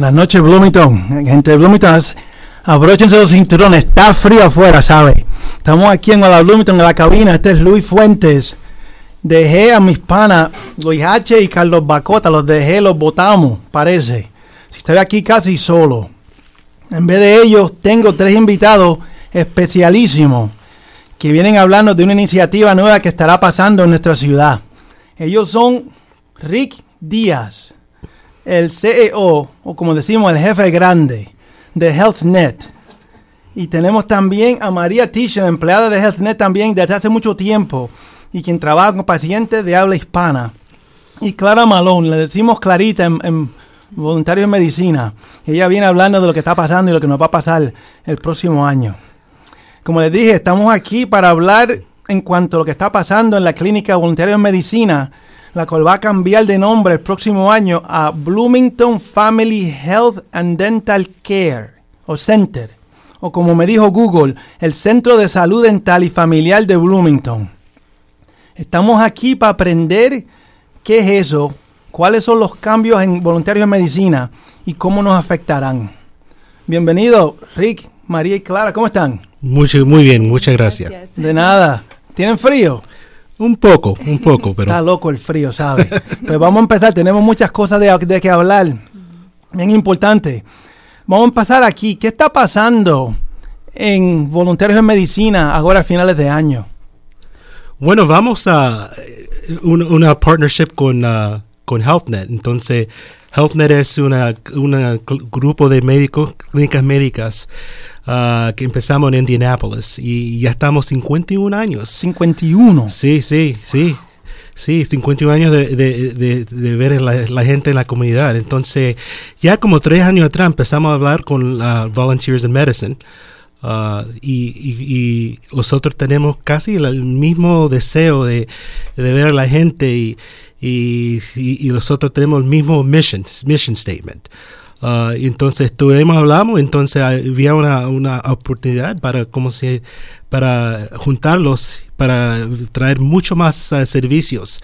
Buenas noches, Bloomington. Gente de Bloomington, abróchense los cinturones. Está frío afuera, ¿sabe? Estamos aquí en la Bloomington, en la cabina. Este es Luis Fuentes. Dejé a mis panas, Luis H. y Carlos Bacota. Los dejé, los votamos, parece. Si estoy aquí casi solo. En vez de ellos, tengo tres invitados especialísimos que vienen hablando de una iniciativa nueva que estará pasando en nuestra ciudad. Ellos son Rick Díaz el CEO, o como decimos, el jefe grande de HealthNet. Y tenemos también a María Tisha, empleada de HealthNet también desde hace mucho tiempo y quien trabaja con pacientes de habla hispana. Y Clara Malone, le decimos Clarita en, Voluntario en Medicina. Ella viene hablando de lo que está pasando y lo que nos va a pasar el próximo año. Como les dije, estamos aquí para hablar en cuanto a lo que está pasando en la clínica Voluntario en Medicina la cual va a cambiar de nombre el próximo año a Bloomington Family Health and Dental Care o Center, o como me dijo Google, el Centro de Salud Dental y Familiar de Bloomington. Estamos aquí para aprender qué es eso, cuáles son los cambios en voluntarios en medicina y cómo nos afectarán. Bienvenido, Rick, María y Clara, ¿cómo están? muy bien, muchas gracias. De nada. ¿Tienen frío? Un poco, un poco, pero... Está loco el frío, ¿sabes? pues vamos a empezar, tenemos muchas cosas de, de que hablar, bien importante. Vamos a empezar aquí. ¿Qué está pasando en voluntarios en medicina ahora a finales de año? Bueno, vamos a eh, una, partnership con, uh, con HealthNet. Entonces, HealthNet es un grupo de médicos, clínicas médicas Ah, que empezamos en Indianapolis y ya estamos 51 años. 51. Sí, sí, sí. Sí, 51 años de, de, de, ver la, la, gente en la comunidad. Entonces, ya como tres años atrás empezamos a hablar con Volunteers in Medicine. Uh, y, y, nosotros tenemos casi el mismo deseo de, de ver a la gente y, y, y, nosotros tenemos el mismo mission, mission statement. Uh, entonces estuvimos hablamos, entonces había una, una oportunidad para como se para juntarlos para traer mucho más uh, servicios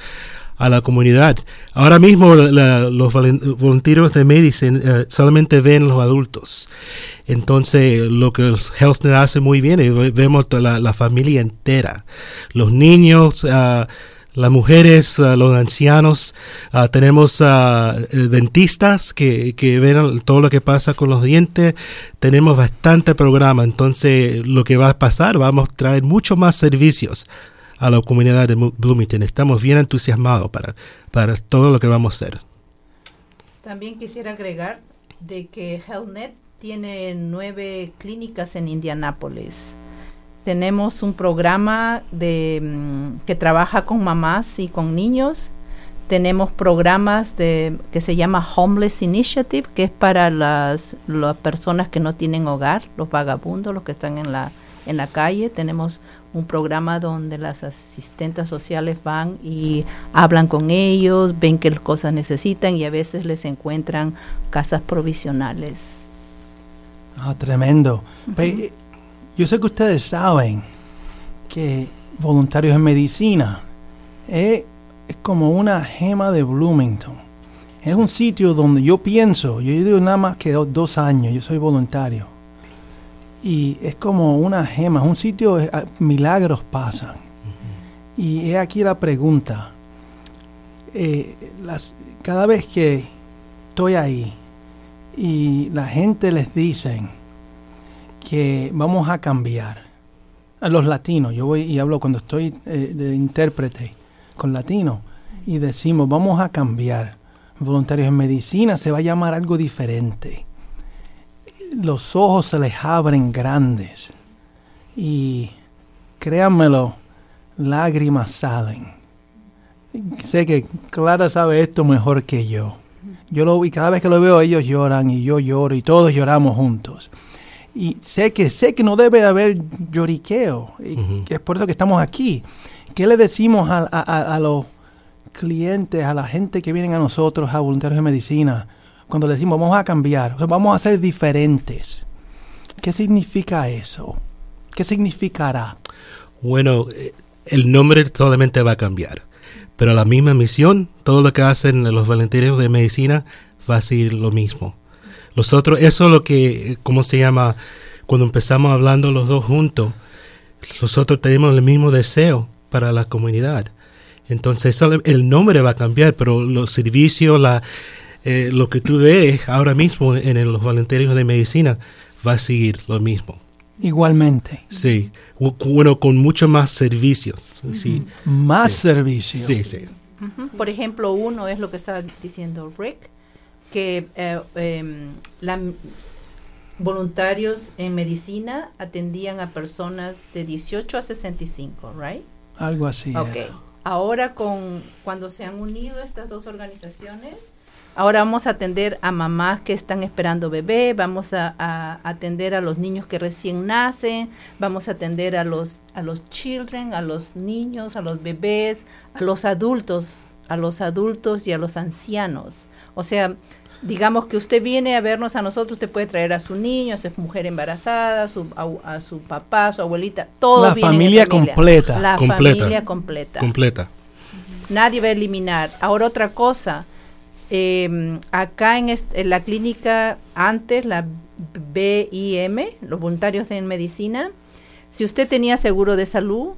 a la comunidad. Ahora mismo los voluntarios de Medicine uh, solamente ven los adultos. Entonces, lo que HealthNet hace muy bien es vemos la, la familia entera. Los niños, las mujeres, los ancianos, ah, tenemos uh, dentistas que, que, ven todo lo que pasa con los dientes, tenemos bastante programa, entonces lo que va a pasar, vamos a traer mucho más servicios a la comunidad de Bloomington. Estamos bien entusiasmados para, para todo lo que vamos a hacer. También quisiera agregar de que HealthNet tiene nueve clínicas en Indianápolis tenemos un programa de, mm, que trabaja con mamás y con niños. Tenemos programas de, que se llama Homeless Initiative, que es para las, las personas que no tienen hogar, los vagabundos, los que están en la, en la calle. Tenemos un programa donde las asistentes sociales van y hablan con ellos, ven qué cosas necesitan y a veces les encuentran casas provisionales. Ah, tremendo. Yo sé que ustedes saben que voluntarios en medicina es, como una gema de Bloomington. Es un sitio donde yo pienso, yo llevo nada más que dos, años, yo soy voluntario. Y es como una gema, es un sitio, eh, milagros pasan. Y es aquí la pregunta. Eh, las, cada vez que estoy ahí y la gente les dicen, que vamos a cambiar a los latinos. Yo voy y hablo cuando estoy eh, de intérprete con latinos y decimos, vamos a cambiar. Voluntarios en medicina se va a llamar algo diferente. Los ojos se les abren grandes y créanmelo, lágrimas salen. Sé que Clara sabe esto mejor que yo. Yo lo y cada vez que lo veo ellos lloran y yo lloro y todos lloramos juntos. Y sé que sé que no debe haber lloriqueo, y que es por eso que estamos aquí. ¿Qué le decimos a, a, a los clientes, a la gente que vienen a nosotros, a voluntarios de medicina, cuando le decimos vamos a cambiar, o sea, vamos a ser diferentes? ¿Qué significa eso? ¿Qué significará? Bueno, eh, el nombre solamente va a cambiar, pero la misma misión, todo lo que hacen los voluntarios de medicina va a ser lo mismo. Nosotros, eso es lo que, ¿cómo se llama? Cuando empezamos hablando los dos juntos, nosotros tenemos el mismo deseo para la comunidad. Entonces el nombre va a cambiar, pero los servicios, la, eh, lo que tú ves ahora mismo en, los voluntarios de medicina va a seguir lo mismo. Igualmente. Sí, bueno, con mucho más servicios. sí. Más servicios. Sí, sí. Por ejemplo, uno es lo que estaba diciendo Rick, que eh, em, la, voluntarios en medicina atendían a personas de 18 a 65, ¿right? Algo así. Ok. Ahora con cuando se han unido estas dos organizaciones, ahora vamos a atender a mamás que están esperando bebé, vamos a, a, atender a los niños que recién nacen, vamos a atender a los a los children, a los niños, a los bebés, a los adultos, a los adultos y a los ancianos. O sea, digamos que usted viene a vernos a nosotros, usted puede traer a su niño, a su mujer embarazada, a su, a, su papá, a su abuelita, todo la familia, completa. La familia completa. Completa. Nadie va a eliminar. Ahora otra cosa, eh, acá en, en, la clínica antes, la BIM, los voluntarios en medicina, si usted tenía seguro de salud,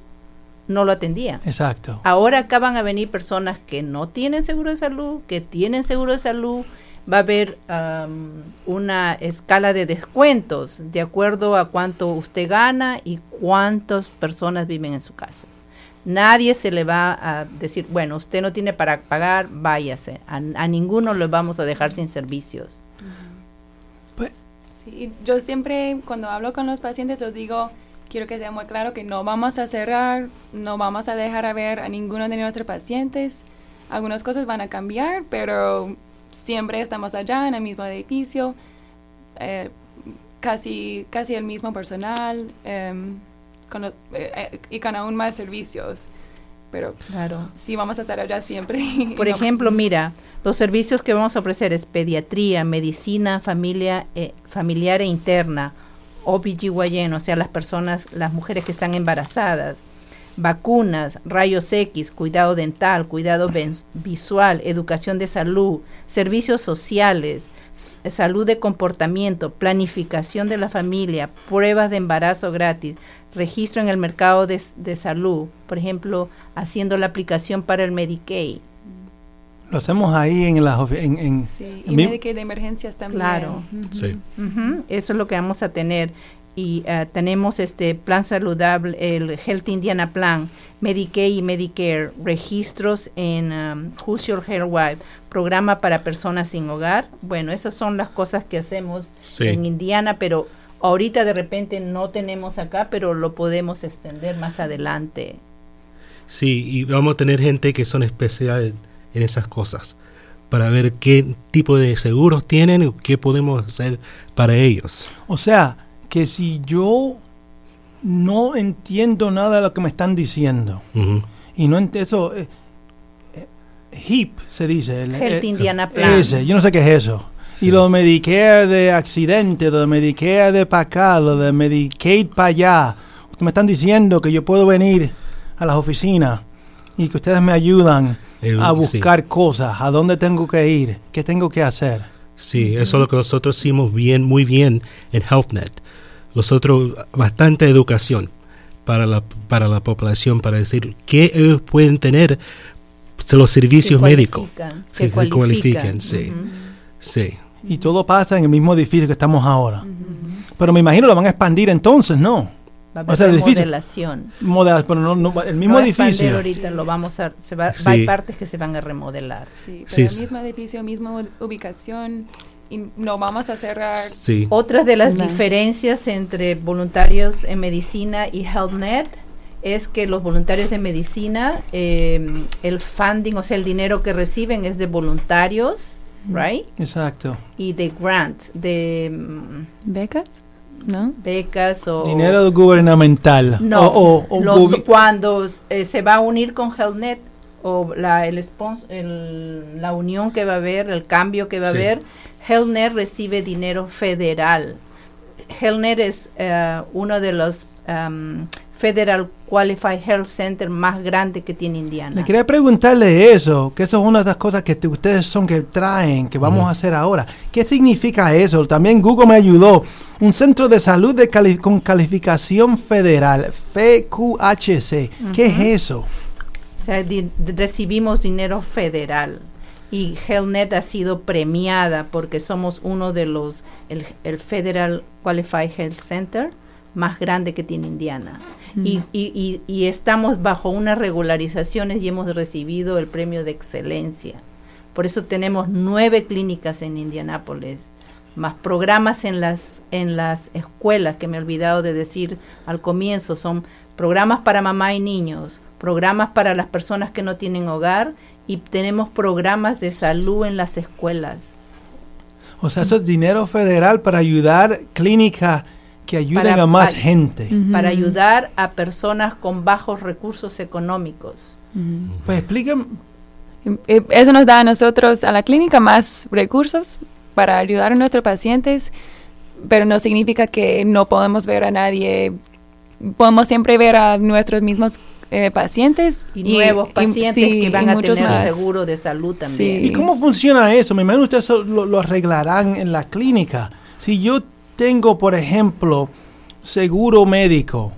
no lo atendía. Exacto. Ahora acá van a venir personas que no tienen seguro de salud, que tienen seguro de salud, va a haber una escala de descuentos de acuerdo a cuánto usted gana y cuántas personas viven en su casa. Nadie se le va a decir, bueno, usted no tiene para pagar, váyase. A, ninguno le vamos a dejar sin servicios. Pues, sí, yo siempre cuando hablo con los pacientes les digo, quiero que sea muy claro que no vamos a cerrar, no vamos a dejar a ver a ninguno de nuestros pacientes. Algunas cosas van a cambiar, pero siempre estamos allá en el mismo edificio, eh, casi, casi el mismo personal em, eh, eh, y con aún más servicios. Pero claro. sí vamos a estar allá siempre. Por ejemplo, mira, los servicios que vamos a ofrecer es pediatría, medicina familia, familiar e interna, OBGYN, o sea, las personas, las mujeres que están embarazadas, vacunas, rayos X, cuidado dental, cuidado visual, educación de salud, servicios sociales, salud de comportamiento, planificación de la familia, pruebas de embarazo gratis, registro en el mercado de, salud, por ejemplo, haciendo la aplicación para el Medicaid. Lo hacemos ahí en la... En, sí, y Medicaid de emergencias también. Claro. sí. Eso es lo que vamos a tener y uh, tenemos este plan saludable, el Health Indiana Plan, Medicaid y Medicare, registros en um, Who's Your Health Wife, programa para personas sin hogar. Bueno, esas son las cosas que hacemos sí. en Indiana, pero ahorita de repente no tenemos acá, pero lo podemos extender más adelante. Sí, y vamos a tener gente que son especiales en esas cosas para ver qué tipo de seguros tienen y qué podemos hacer para ellos. O sea, que si yo no entiendo nada de lo que me están diciendo, Uh -huh. y no entiendo eso, eh, eh, HIP se dice. El, Health eh, Indiana Plan. Ese, yo no sé qué es eso. Sí. Y lo de Medicare de accidente, lo de Medicare de para acá, lo de Medicaid para allá. Ustedes me están diciendo que yo puedo venir a las oficinas y que ustedes me ayudan El- a buscar sí. cosas, a dónde tengo que ir, qué tengo que hacer. Sí, eso es lo que nosotros hicimos bien, muy bien en HealthNet. Nosotros, bastante educación para la, para la población, para decir qué ellos pueden tener los servicios Que médicos. cualifican, Sí, que que cualifican, sí. Ujú. Sí, y todo pasa en el mismo edificio que estamos ahora. Pero me imagino lo van a expandir entonces, ¿no? Va a O haber sea, el edificio. remodelación. Model- pero no, no, el mismo No edificio. ahorita lo vamos a, se va, Sí. va- hay partes que se van a remodelar. Sí, pero Sí, el sí. mismo edificio, misma ubicación y no vamos a cerrar. Sí. Otra de las No. diferencias entre voluntarios en medicina y HealthNet es que los voluntarios de medicina, eh, el funding, o sea, el dinero que reciben es de voluntarios, right? Exacto. Y de grants, de mm, ¿Becas? ¿No? becas o... Dinero gubernamental. No, O, o- o los- cuando eh, se va a unir con HealthNet o la, el spons- el- la unión que va a haber, el cambio que va a haber, HealthNet recibe dinero federal. HealthNet es eh, uno de los um, Federal Qualified Health Center más grandes que tiene Indiana. Le quería preguntarle eso, que eso es una de las cosas que te- ustedes son que traen, que vamos a hacer ahora. ¿Qué significa eso? También Google me ayudó. Un centro de salud de cali- con calificación federal, FQHC. ¿Qué es eso? O sea, di- recibimos dinero federal y HealthNet ha sido premiada porque somos uno de los, el, el Federal Qualified Health Center más grande que tiene Indiana. Y, y, y, y estamos bajo unas regularizaciones y hemos recibido el premio de excelencia. Por eso tenemos nueve clínicas en Indianápolis, más programas en las, en las escuelas, que me he olvidado de decir al comienzo, son programas para mamá y niños, programas para las personas que no tienen hogar y tenemos programas de salud en las escuelas. O sea, eso es dinero federal para ayudar clínicas que ayuden Para- a más para- gente. para ayudar a personas con bajos recursos económicos. Pues explíquenme. Eh, Eso nos da a nosotros, a la clínica, más recursos para ayudar a nuestros pacientes, pero no significa que no podemos ver a nadie. Podemos siempre ver a nuestros mismos eh, pacientes Y, nuevos pacientes sí, que van a tener más. seguro de salud también. Sí. ¿Y cómo funciona eso? Me imagino ustedes lo, lo arreglarán en la clínica. Si yo tengo, por ejemplo, seguro médico,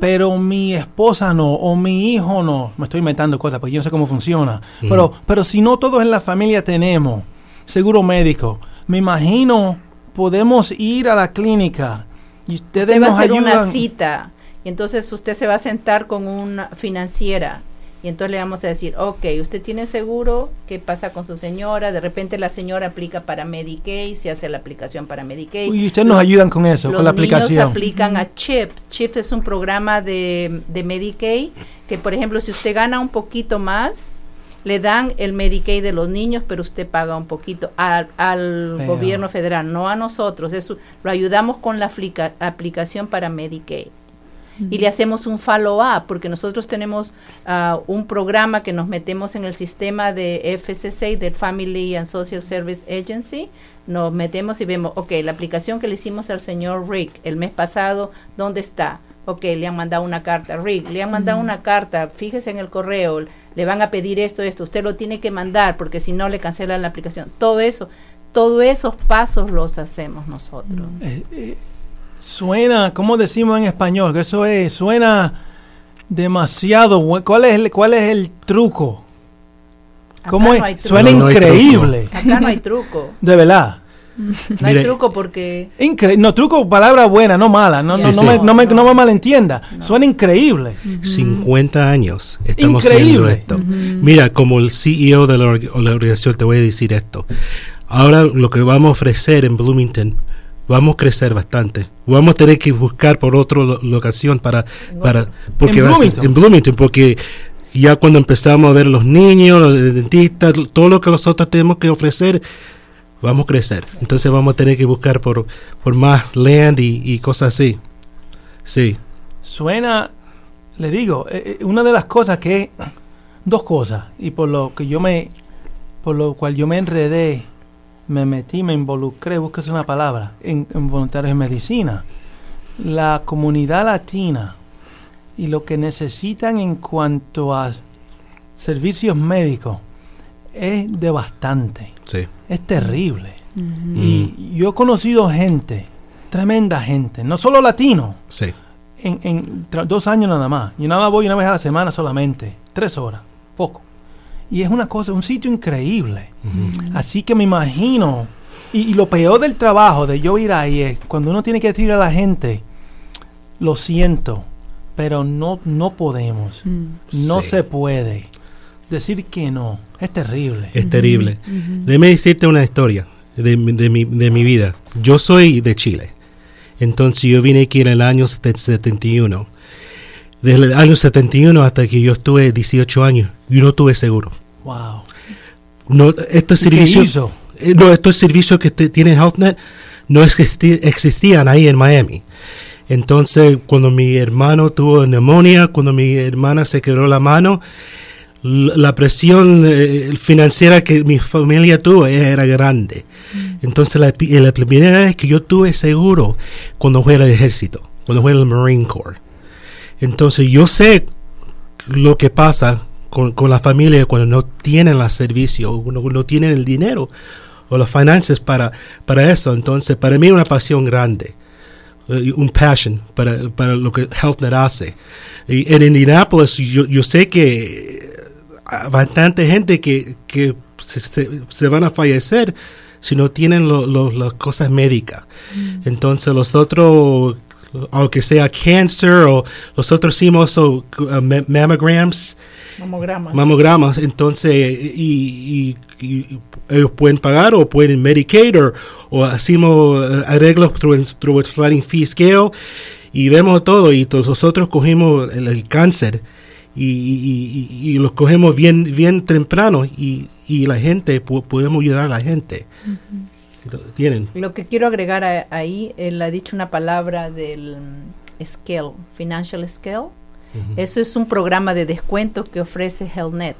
pero mi esposa no, o mi hijo no, me estoy inventando cosas porque yo no sé cómo funciona, pero, pero si no todos en la familia tenemos seguro médico, me imagino podemos ir a la clínica y ustedes Usted va a hacer ayudan. una cita y entonces usted se va a sentar con una financiera y entonces le vamos a decir, ok, usted tiene seguro, ¿qué pasa con su señora? De repente la señora aplica para Medicaid, se hace la aplicación para Medicaid. Y ustedes nos ayudan con eso, Los con la niños aplicación. aplican a CHIPS. CHIPS es un programa de, de Medicaid que, por ejemplo, si usted gana un poquito más, le dan el Medicaid de los niños, pero usted paga un poquito al, al Pero- gobierno federal, no a nosotros. Eso, lo ayudamos con la aplica- aplicación para Medicaid. Y le hacemos un follow-up, porque nosotros tenemos ah, un programa que nos metemos en el sistema de FCC, del Family and Social Service Agency. Nos metemos y vemos, ok, la aplicación que le hicimos al señor Rick el mes pasado, ¿dónde está? Ok, le han mandado una carta. Rick, le han mandado una carta, fíjese en el correo, le van a pedir esto, esto, usted lo tiene que mandar, porque si no le cancelan la aplicación. Todo eso, todos esos pasos los hacemos nosotros. Eh, eh, suena, ¿cómo decimos en español? Que eso es, suena demasiado. ¿Cuál es el, cuál es el truco? Acá ¿Cómo es? truco. Suena No, no hay increíble. Acá no hay truco. De verdad. No hay Mire. truco porque Incre no, truco, palabra buena, no mala. No, Sí, no, no, sí. me, no, me, No, me malentienda. Suena increíble. 50 años estamos Increíble. esto. Mira, como el CEO de la, la organización, te voy a decir esto. Ahora lo que vamos a ofrecer en Bloomington, vamos a crecer bastante. Vamos a tener que buscar por otra lo- locación para... para porque En va a ser- Bloomington. en Bloomington, porque ya cuando empezamos a ver los niños, los dentistas, todo lo que nosotros tenemos que ofrecer, vamos a crecer. Entonces vamos a tener que buscar por, por más land y, y cosas así. Sí. Suena, le digo, eh, eh, una de las cosas que dos cosas y por lo que yo me, por lo cual yo me enredé, me metí, me involucré, búsquese una palabra, en, en voluntarios en medicina. La comunidad latina y lo que necesitan en cuanto a servicios médicos es devastante, Sí. es terrible. Y yo he conocido gente, tremenda gente, no solo latinos, Sí. en, en dos años nada más. Yo nada más voy una vez a la semana solamente, tres horas, poco. Y es una cosa, un sitio increíble. Así que me imagino Y, y lo peor del trabajo de yo ir ahí es cuando uno tiene que decirle a la gente, lo siento, pero no, no podemos, no Sí. se puede. Decir que no, es terrible. Es terrible. Déjame decirte una historia de, mi- de mi, de mi vida. Yo soy de Chile. Entonces yo vine aquí en el año sete- 71. Desde el año 71 hasta que yo estuve 18 años, yo no tuve seguro. Wow. No, estos ¿Y qué servicios, eh, no, estos servicios que tiene HealthNet no existían ahí en Miami. Entonces, cuando mi hermano tuvo neumonía, cuando mi hermana se quebró la mano, la presión eh, financiera que mi familia tuvo era grande. Entonces, la, la primera vez que yo tuve seguro, cuando fue al ejército, cuando fue al Marine Corps. Entonces, yo sé lo que pasa con, con la familia cuando no tienen los servicios, o no, no tienen el dinero o las finanzas para, para eso. Entonces, para mí es una pasión grande, eh, un passion para, para lo que HealthNet hace. Y en Indianapolis, yo, yo sé que hay bastante gente que, que se, se- se van a fallecer si no tienen lo- lo- las cosas médicas. Entonces, los otros, aunque sea cáncer o los otros hicimos o, uh, ma- mammograms, Mamogramas. mamogramas, entonces, y, y- y ellos pueden pagar o pueden Medicaid o, o hacemos eh, arreglos through, sliding fee scale y vemos todo y todos nosotros cogemos el, el cáncer y, y- y- y los cogemos bien bien temprano y, y la gente podemos ayudar a la gente tienen Lo que quiero agregar a- ahí, él ha dicho una palabra del scale, financial scale. Eso es un programa de descuento que ofrece HealthNet,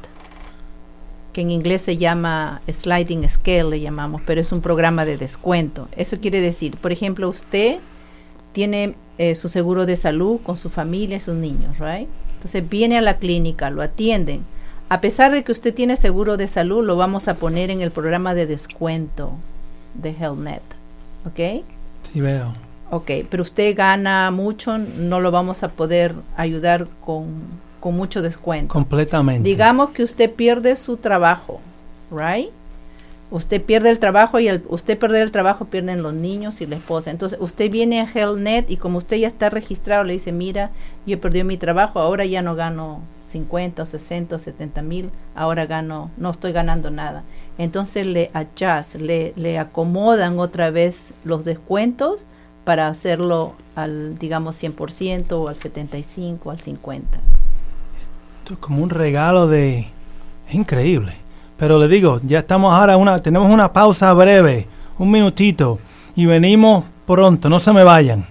que en inglés se llama sliding scale, le llamamos, pero es un programa de descuento. Eso quiere decir, por ejemplo, usted tiene eh, su seguro de salud con su familia y sus niños, right? Entonces viene a la clínica, lo atienden. A pesar de que usted tiene seguro de salud, lo vamos a poner en el programa de descuento de HealthNet, ¿ok? Sí, veo. Ok, pero usted gana mucho, no lo vamos a poder ayudar con, con mucho descuento. Completamente. Digamos que usted pierde su trabajo, right? Usted pierde el trabajo y usted perder el trabajo pierden los niños y la esposa. Entonces usted viene a HealthNet y como usted ya está registrado le dice, mira, yo perdí mi trabajo, ahora ya no gano 50 o 60 o 70 mil, ahora gano, no estoy ganando nada. Entonces le adjust, le, le acomodan otra vez los descuentos para hacerlo al, digamos, 100% o al 75 o al 50. Esto es como un regalo de... Es increíble. Pero le digo, ya estamos ahora, una, tenemos una pausa breve, un minutito, y venimos pronto, no se me vayan.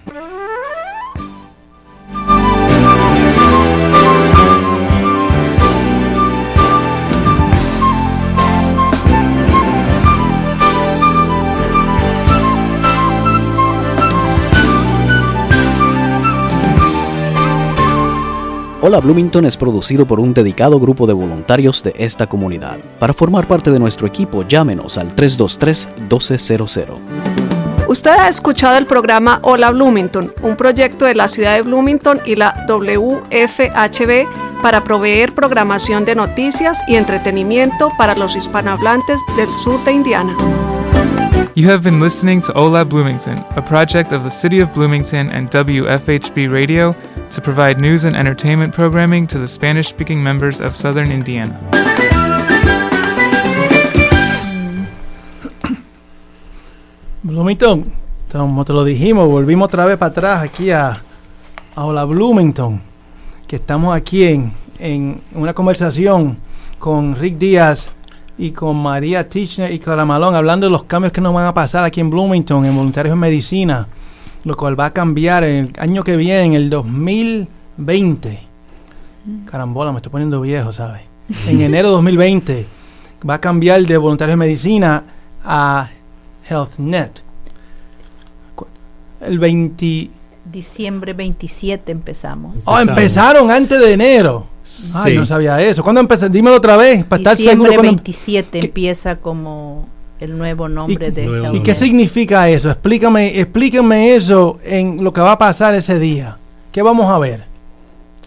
Hola Bloomington es producido por un dedicado grupo de voluntarios de esta comunidad. Para formar parte de nuestro equipo, llámenos al 323-1200. Usted ha escuchado el programa Hola Bloomington, un proyecto de la ciudad de Bloomington y la WFHB para proveer programación de noticias y entretenimiento para los hispanohablantes del sur de Indiana. You have been listening to Hola Bloomington, a project of the City of Bloomington and WFHB Radio to provide news and entertainment programming to the Spanish speaking members of southern Indiana. Bloomington, como te lo dijimos, volvimos otra vez para atrás aquí a, a Hola Bloomington, que estamos aquí en, en una conversación con Rick Díaz y con María Tichner y Clara Malón, hablando de los cambios que nos van a pasar aquí en Bloomington, en Voluntarios en Medicina, lo cual va a cambiar en el año que viene, en el 2020. Carambola, me estoy poniendo viejo, ¿sabes? En enero de 2020 va a cambiar de Voluntarios en Medicina a HealthNet. El 20... Diciembre 27 empezamos. Oh, empezaron antes de enero. Ay, Sí. no sabía eso. ¿Cuándo empezaron? Dímelo otra vez, para estar Diciembre seguro. cuándo- 27 ¿Qué- empieza como el nuevo nombre de Nuevo ¿Y qué significa eso? Explícame, explícame eso en lo que va a pasar ese día. ¿Qué vamos a ver?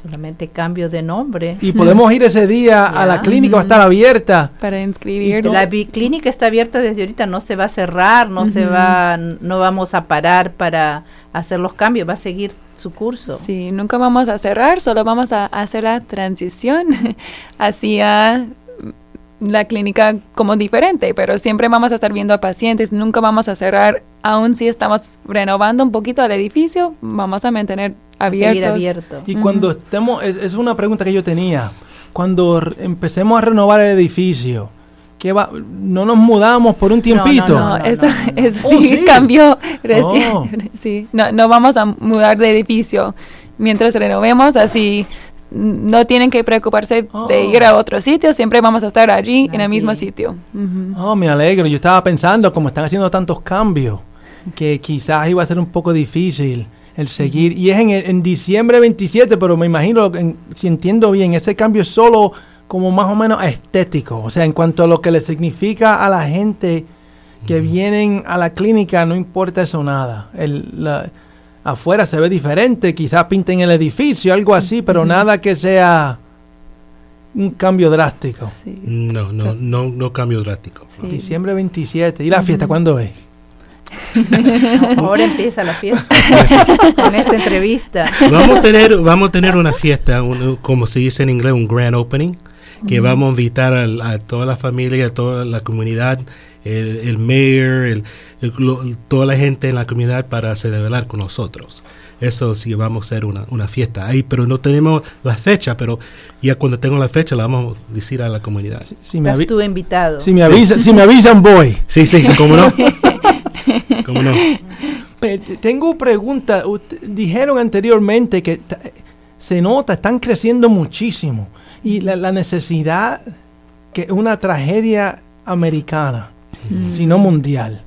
Solamente cambio de nombre. Y podemos ir ese día a la clínica, va a estar abierta. Para inscribir. La clínica está abierta desde ahorita, no se va a cerrar, no se va, no vamos a parar para hacer los cambios, va a seguir su curso. Sí, nunca vamos a cerrar, solo vamos a hacer la transición hacia la clínica como diferente, pero siempre vamos a estar viendo a pacientes, nunca vamos a cerrar, aun si estamos renovando un poquito el edificio, vamos a mantener abiertos. abierto. Y cuando estemos, es, es una pregunta que yo tenía, cuando empecemos a renovar el edificio, ¿qué va? ¿no nos mudamos por un tiempito? No, eso, eso Oh, sí, sí. cambió recién. Oh. Sí, no, no vamos a mudar de edificio mientras renovemos, así no tienen que preocuparse de ir a otro sitio, siempre vamos a estar allí, en el mismo sitio. Ujú. Oh, me alegro. Yo estaba pensando, como están haciendo tantos cambios, que quizás iba a ser un poco difícil el seguir. Y es en, en diciembre 27, pero me imagino, lo que- en- si entiendo bien, ese cambio es solo como más o menos estético. O sea, en cuanto a lo que le significa a la gente que vienen a la clínica, no importa eso nada. El, la- afuera se ve diferente, quizás pinten el edificio, algo así, pero nada que sea un cambio drástico. No, no, no, no cambio drástico. Diciembre 27. ¿Y la fiesta cuándo es? Ahora empieza la fiesta con esta entrevista. Vamos a tener, vamos a tener una fiesta, un- como se dice en inglés, un grand opening, que Ujú. vamos a invitar al- a, toda la familia, a toda la comunidad, el, el mayor, el- el- lo- toda la gente en la comunidad para celebrar con nosotros. Eso sí, vamos a hacer una, una fiesta ahí, pero no tenemos la fecha, pero ya cuando tengo la fecha la vamos a decir a la comunidad. Si me, Estás tú invitado. si me avisa- si me avisan, voy. Sí, sí, sí, cómo no. ¿Cómo no? Tengo pregunta. Dijeron anteriormente que se nota, están creciendo muchísimo. Y la, la necesidad, que es una tragedia americana, sino mundial.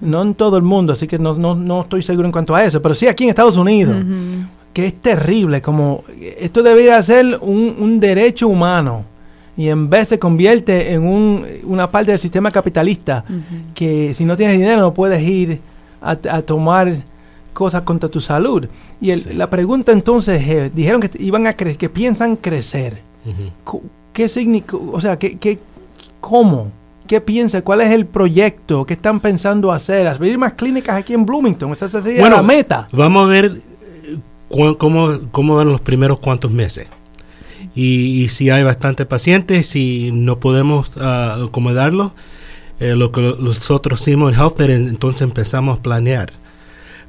No en todo el mundo, así que no, no, no estoy seguro en cuanto a eso, pero sí aquí en Estados Unidos, que es terrible, como esto debería ser un, un derecho humano y en vez se convierte en un, una parte del sistema capitalista que si no tienes dinero no puedes ir a, a tomar cosas contra tu salud. Y el- la pregunta entonces es, dijeron que iban a cre que piensan crecer. Cu- ¿Qué significa? O sea, ¿qué, qué, ¿cómo? ¿Qué piensa? ¿Cuál es el proyecto? ¿Qué están pensando hacer? ¿Abrir más clínicas aquí en Bloomington? Esa sería Bueno, la meta. Vamos a ver eh, cómo, cómo van los primeros cuantos meses. Y, y si hay bastantes pacientes, si no podemos ah, acomodarlos, eh, lo que nosotros hicimos en HealthNet, en- entonces empezamos a planear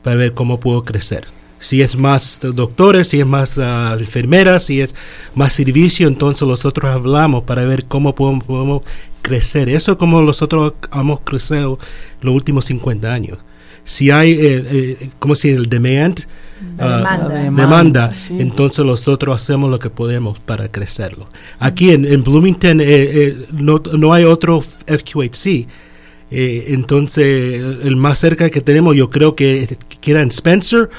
para ver cómo puedo crecer. Si es más doctores, si es más ah, enfermeras, si es más servicio, entonces nosotros hablamos para ver cómo podemos, podemos crecer. Eso es como nosotros hemos crecido los últimos 50 años. Si hay, eh, eh, ¿cómo se dice? El demand, La ah, demanda. demanda, sí. entonces nosotros hacemos lo que podemos para crecerlo. Aquí en, en Bloomington eh, eh, no, no hay otro FQHC. Eh, entonces, el más cerca que tenemos, yo creo que queda en Spencer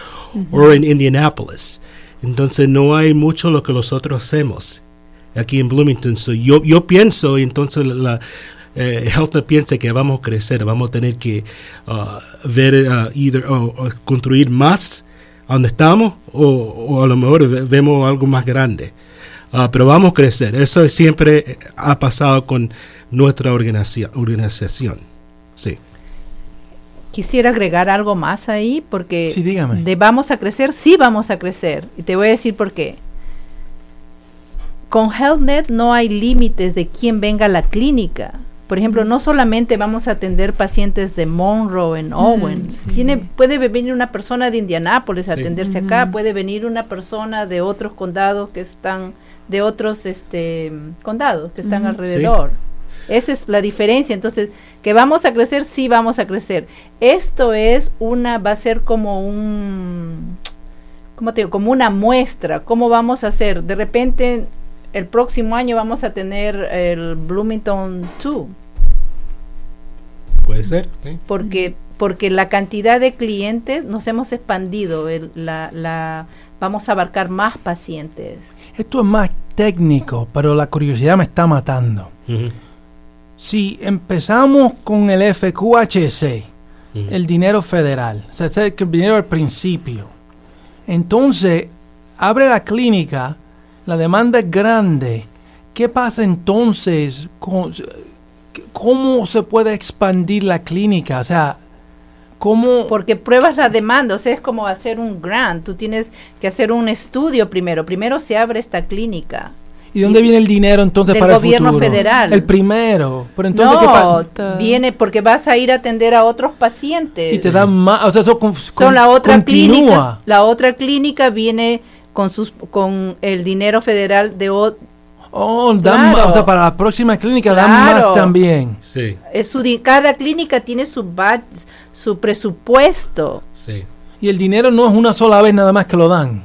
o en Indianapolis. Entonces, no hay mucho lo que nosotros hacemos aquí en Bloomington. So, yo, yo pienso, entonces la, eh, HealthNet piensa que vamos a crecer, vamos a tener que ah, ver, either, o- o construir más a donde estamos, o, o a lo mejor ve- vemos algo más grande. Ah, pero vamos a crecer. Eso siempre eh, ha pasado con nuestra organización. organización. Sí. Quisiera agregar algo más ahí porque Sí, dígame. de vamos a crecer, sí vamos a crecer. Y te voy a decir por qué. Con HealthNet no hay límites de quién venga a la clínica. Por ejemplo, no solamente vamos a atender pacientes de Monroe en Owens. Tiene, puede venir una persona de Indianápolis a Sí. atenderse acá, puede venir una persona de otros condados que están, de otros este, condados que están alrededor. Esa es la diferencia. Entonces, que vamos a crecer, sí vamos a crecer. Esto es una, va a ser como un, ¿cómo te digo? Como una muestra. ¿Cómo vamos a hacer? De repente, el próximo año vamos a tener el Bloomington 2. Puede ser. sí. Porque, porque la cantidad de clientes nos hemos expandido. el- la, la, vamos a abarcar más pacientes. Esto es más técnico, pero la curiosidad me está matando. Si empezamos con el FQHC, el dinero federal, o sea, el dinero al principio, entonces abre la clínica, la demanda es grande. ¿Qué pasa entonces? con- ¿Cómo se puede expandir la clínica? O sea, ¿cómo...? Porque pruebas la demanda, o sea, es como hacer un grant. Tú tienes que hacer un estudio primero. Primero se abre esta clínica. ¿Y dónde viene el dinero entonces Del para el gobierno futuro? federal. El primero. Pero entonces, ¿qué no, pa- viene porque vas a ir a atender a otros pacientes. Y te dan más, o sea, eso con- Son con- la otra continúa. clínica. La otra clínica viene con sus con el dinero federal de Oh, dan Claro. más, o sea, para la próxima clínica dan Claro. más también. Sí, es su di- cada clínica tiene su su presupuesto. sí. Y el dinero no es una sola vez nada más que lo dan.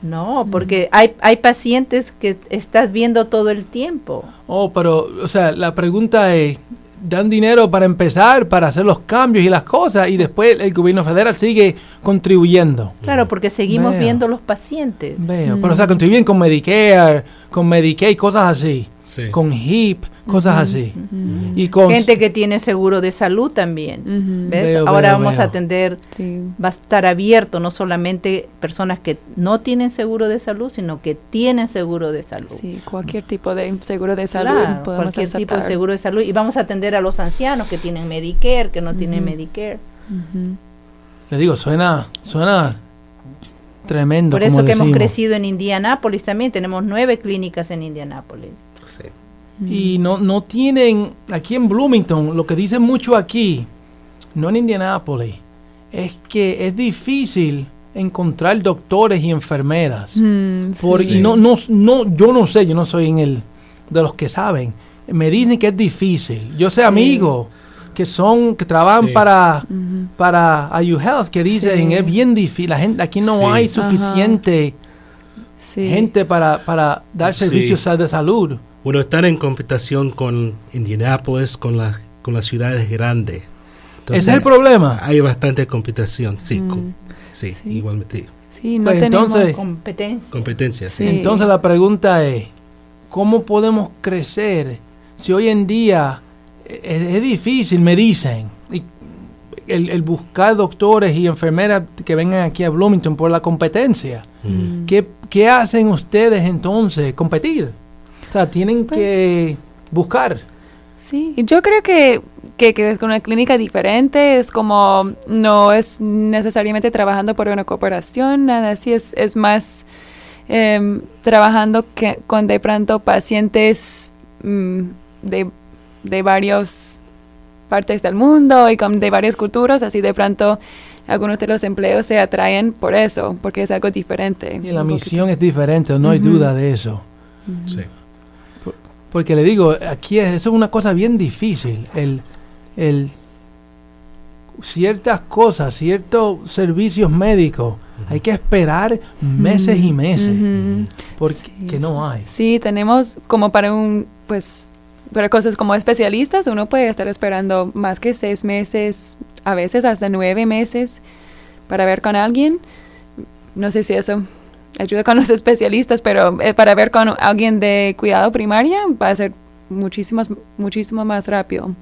No, porque hay hay pacientes que estás viendo todo el tiempo. Oh, pero, o sea, la pregunta es, dan dinero para empezar, para hacer los cambios y las cosas, y después el gobierno federal sigue contribuyendo. Claro, porque seguimos Veo. viendo los pacientes. Veo, pero o sea, contribuyen con Medicare, con Medicaid, cosas así, Sí. con HIP, cosas así. Y con Gente que tiene seguro de salud también. ¿Ves? Veo, Ahora veo, vamos a atender, Sí. va a estar abierto no solamente personas que no tienen seguro de salud, sino que tienen seguro de salud. Sí, cualquier tipo de seguro de salud Claro, podemos cualquier tipo de seguro de salud. Y vamos a atender a los ancianos que tienen Medicare, que no tienen Medicare. Le digo, suena, suena tremendo. Por eso como que hemos crecido en Indianápolis también. Tenemos nueve clínicas en Indianápolis. Y no, no tienen, aquí en Bloomington, lo que dicen mucho aquí, no en Indianápolis, es que es difícil encontrar doctores y enfermeras. Mm, sí. Por, Sí. Y no, no, no, yo no sé, yo no soy en el de los que saben. Me dicen que es difícil. Yo sé amigos que son, que trabajan Sí. para, Ujú. para IU Health, que dicen Sí. es bien difícil. La gente, aquí no Sí. hay Ajá. suficiente Sí. gente para, para dar Sí. servicios de salud. Bueno, están en competición con Indianapolis, con, la, con las ciudades grandes. Entonces, Ese es el problema. Hay bastante competición, sí, Mm. con- sí, Sí. igualmente. Sí, no Pues tenemos... entonces- Competencia. Competencia, sí. Sí. Entonces la pregunta es, ¿cómo podemos crecer si hoy en día eh, es, es difícil, me dicen, y el, el buscar doctores y enfermeras que vengan aquí a Bloomington por la competencia? Mm. ¿Qué, qué hacen ustedes entonces? ¿Competir? O sea, tienen Pues que buscar. Sí, yo creo que, que, que con una clínica diferente es como, no es necesariamente trabajando por una corporación, nada así, es, es más em, trabajando que, con de pronto pacientes mm, de, de varias partes del mundo y con, de varias culturas, así de pronto algunos de los empleos se atraen por eso, porque es algo diferente. Y la poquito. misión es diferente, no hay duda de eso. Sí. Porque le digo, aquí es, eso es una cosa bien difícil. El, el ciertas cosas, ciertos servicios médicos, hay que esperar meses y meses porque Sí, que no hay. Sí, tenemos como para un, pues, para cosas como especialistas, uno puede estar esperando más que seis meses, a veces hasta nueve meses para ver con alguien. No sé si eso ayuda con los especialistas, pero eh, para ver con alguien de cuidado primaria va a ser muchísimo, muchísimo más rápido.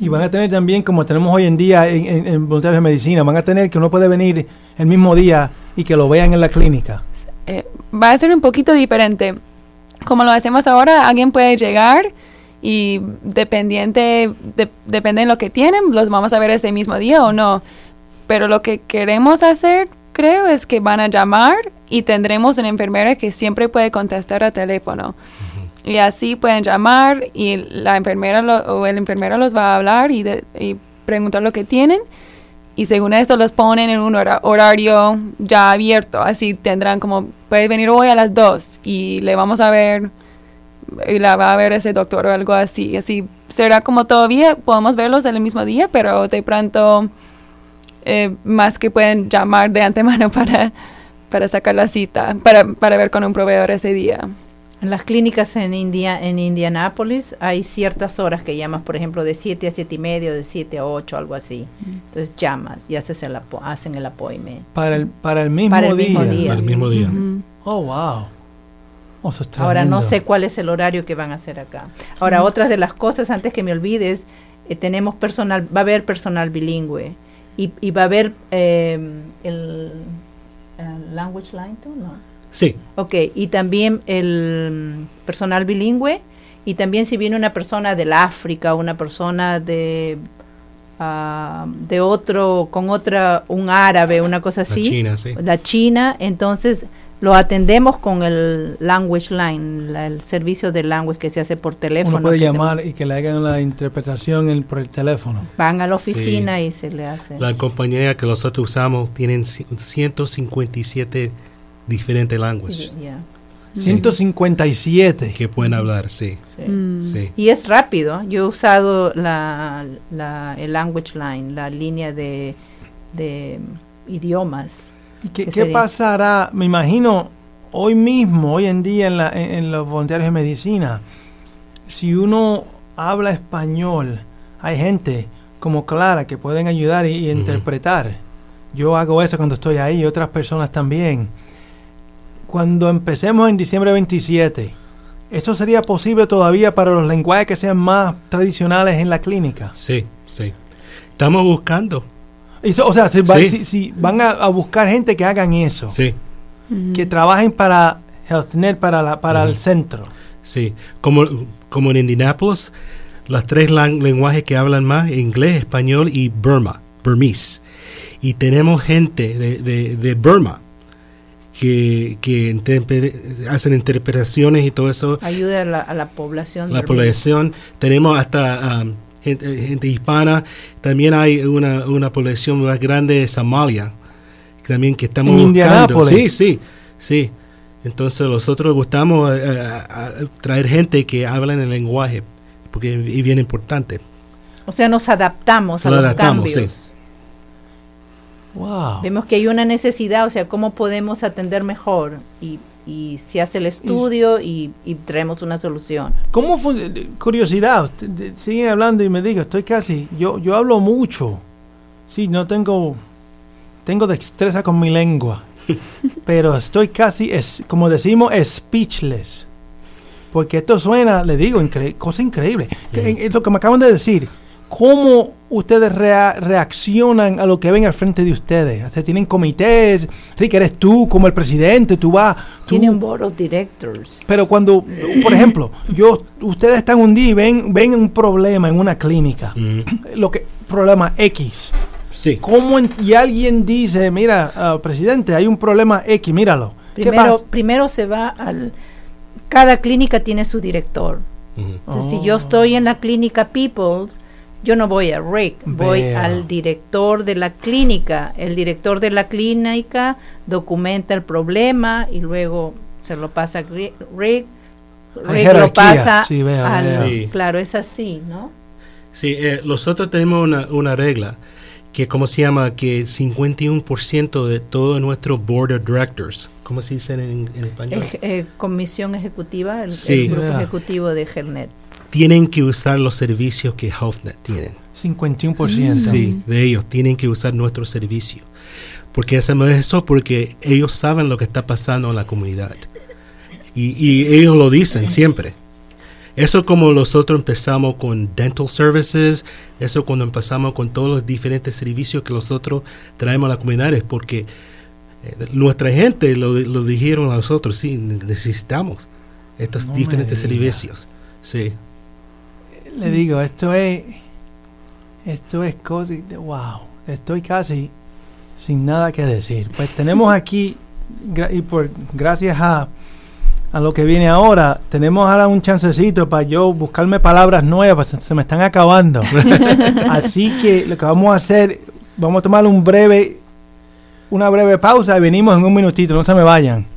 Y van a tener también, como tenemos hoy en día en, en- en voluntarios de medicina, van a tener que uno puede venir el mismo día y que lo vean en la clínica. eh, va a ser un poquito diferente. Como lo hacemos ahora, alguien puede llegar y dependiente, de- depende de lo que tienen, los vamos a ver ese mismo día o no. Pero lo que queremos hacer, creo, es que van a llamar y tendremos una enfermera que siempre puede contestar al teléfono. Y así pueden llamar y la enfermera lo- o el enfermero los va a hablar y, de- y preguntar lo que tienen. Y según esto los ponen en un hora- horario ya abierto. Así tendrán como, puede venir hoy a las 2 y le vamos a ver, y la va a ver ese doctor o algo así. Así será como todavía, podemos verlos en el mismo día, pero de pronto eh, más que pueden llamar de antemano para, para sacar la cita, para, para ver con un proveedor ese día. En las clínicas en India, en Indianápolis hay ciertas horas que llamas, por ejemplo, de 7 a 7 y medio, de 7 a 8, algo así. Entonces llamas y haces el apo- hacen el appointment. Para el, para el mismo Para el día. mismo día. Al mismo día. Ujú. Oh, wow. Oh, eso es Ahora no sé cuál es el horario que van a hacer acá. Ahora, otras de las cosas, antes que me olvides, eh, tenemos personal, va a haber personal bilingüe y, y va a haber eh, el, uh, language line too, no? Sí, Ok, y también el personal bilingüe, y también si viene una persona del África, una persona de ah, de otro, con otra, un árabe, una cosa la así, China, sí. la China, entonces lo atendemos con el language line, la- el servicio de language que se hace por teléfono. Uno puede te- llamar y que le hagan la interpretación en- por el teléfono. Van a la Sí. oficina y se le hace. La compañía que nosotros usamos tienen ci- 157 diferentes languages Sí. 157. que pueden hablar, sí. sí. Mm. sí. Y es rápido. Yo he usado la, la- el language line, la línea de, de idiomas. ¿Y qué, pasará? Me imagino hoy mismo, hoy en día en, la- en- en los voluntarios de medicina, si uno habla español, hay gente como Clara que pueden ayudar y, interpretar. Yo hago eso cuando estoy ahí y otras personas también. Cuando empecemos en diciembre 27, ¿esto sería posible todavía para los lenguajes que sean más tradicionales en la clínica? Sí, sí. Estamos buscando. O sea, si, va- Sí. si- si van a, a buscar gente que hagan eso. Sí, que trabajen para HealthNet, para, la, para el centro. sí. Como, como en Indianapolis, las tres lenguajes que hablan más, inglés, español y Burma, Burmese. Y tenemos gente de, de, de Burma que, que interpre- hacen interpretaciones y todo eso. Ayuda a la, a la población. la población, tenemos hasta um, gente, gente hispana, también hay una, una población más grande de Somalia, también que estamos En buscando. Indianápolis. Sí, sí, sí. Entonces nosotros gustamos a- a- traer gente que habla en el lenguaje, porque es bien importante. O sea, nos adaptamos a Nos los adaptamos, cambios. Wow. Vemos que hay una necesidad, o sea, cómo podemos atender mejor. Y, y se hace el estudio y, y traemos una solución. ¿Cómo Curiosidad, siguen hablando y me digo, estoy casi, yo, yo hablo mucho. Sí, no tengo, tengo destreza con mi lengua, pero estoy casi, es, como decimos, speechless. Porque esto suena, le digo, incre- cosa increíble. Que- en- es lo que me acaban de decir. ¿Cómo ustedes rea- reaccionan a lo que ven al frente de ustedes? O sea, tienen comités, Rick, eres tú como el presidente, tú vas... tú- Tiene un board of directors. pero cuando, por ejemplo, yo, ustedes están un día y ven, ven un problema en una clínica, lo que, problema X. Sí. ¿Cómo en- y alguien dice, mira, ah, presidente, hay un problema X, míralo? ¿Qué Primero, primero se va al... Cada clínica tiene su director. Ujú. Entonces, si yo estoy en la clínica Peoples, yo no voy a Rick, voy Vea. al director de la clínica. El director de la clínica documenta el problema y luego se lo pasa a Rick. Rick lo pasa sí, al... Sí. Claro, es así, ¿no? Sí, eh, nosotros tenemos una, una regla que, ¿cómo se llama? Que 51% de todo nuestro board of directors, ¿cómo se dice en, en español? Eh, comisión ejecutiva, el, grupo Yeah. ejecutivo de Gernet. Tienen que usar los servicios que HealthNet tienen. 51%. Sí, de ellos tienen que usar nuestro servicio. Porque hacemos eso porque ellos saben lo que está pasando en la comunidad. Y, y ellos lo dicen siempre. Eso como nosotros empezamos con dental services, eso cuando empezamos con todos los diferentes servicios que nosotros traemos a la comunidad es porque eh, nuestra gente lo, lo dijeron a nosotros, sí, necesitamos estos No diferentes servicios. Sí. Le digo, esto es, esto es wow, estoy casi sin nada que decir. Pues tenemos aquí, y por gracias a, a lo que viene ahora, tenemos ahora un chancecito para yo buscarme palabras nuevas, se me están acabando. Así que lo que vamos a hacer, vamos a tomar un breve, una breve pausa y venimos en un minutito, no se me vayan.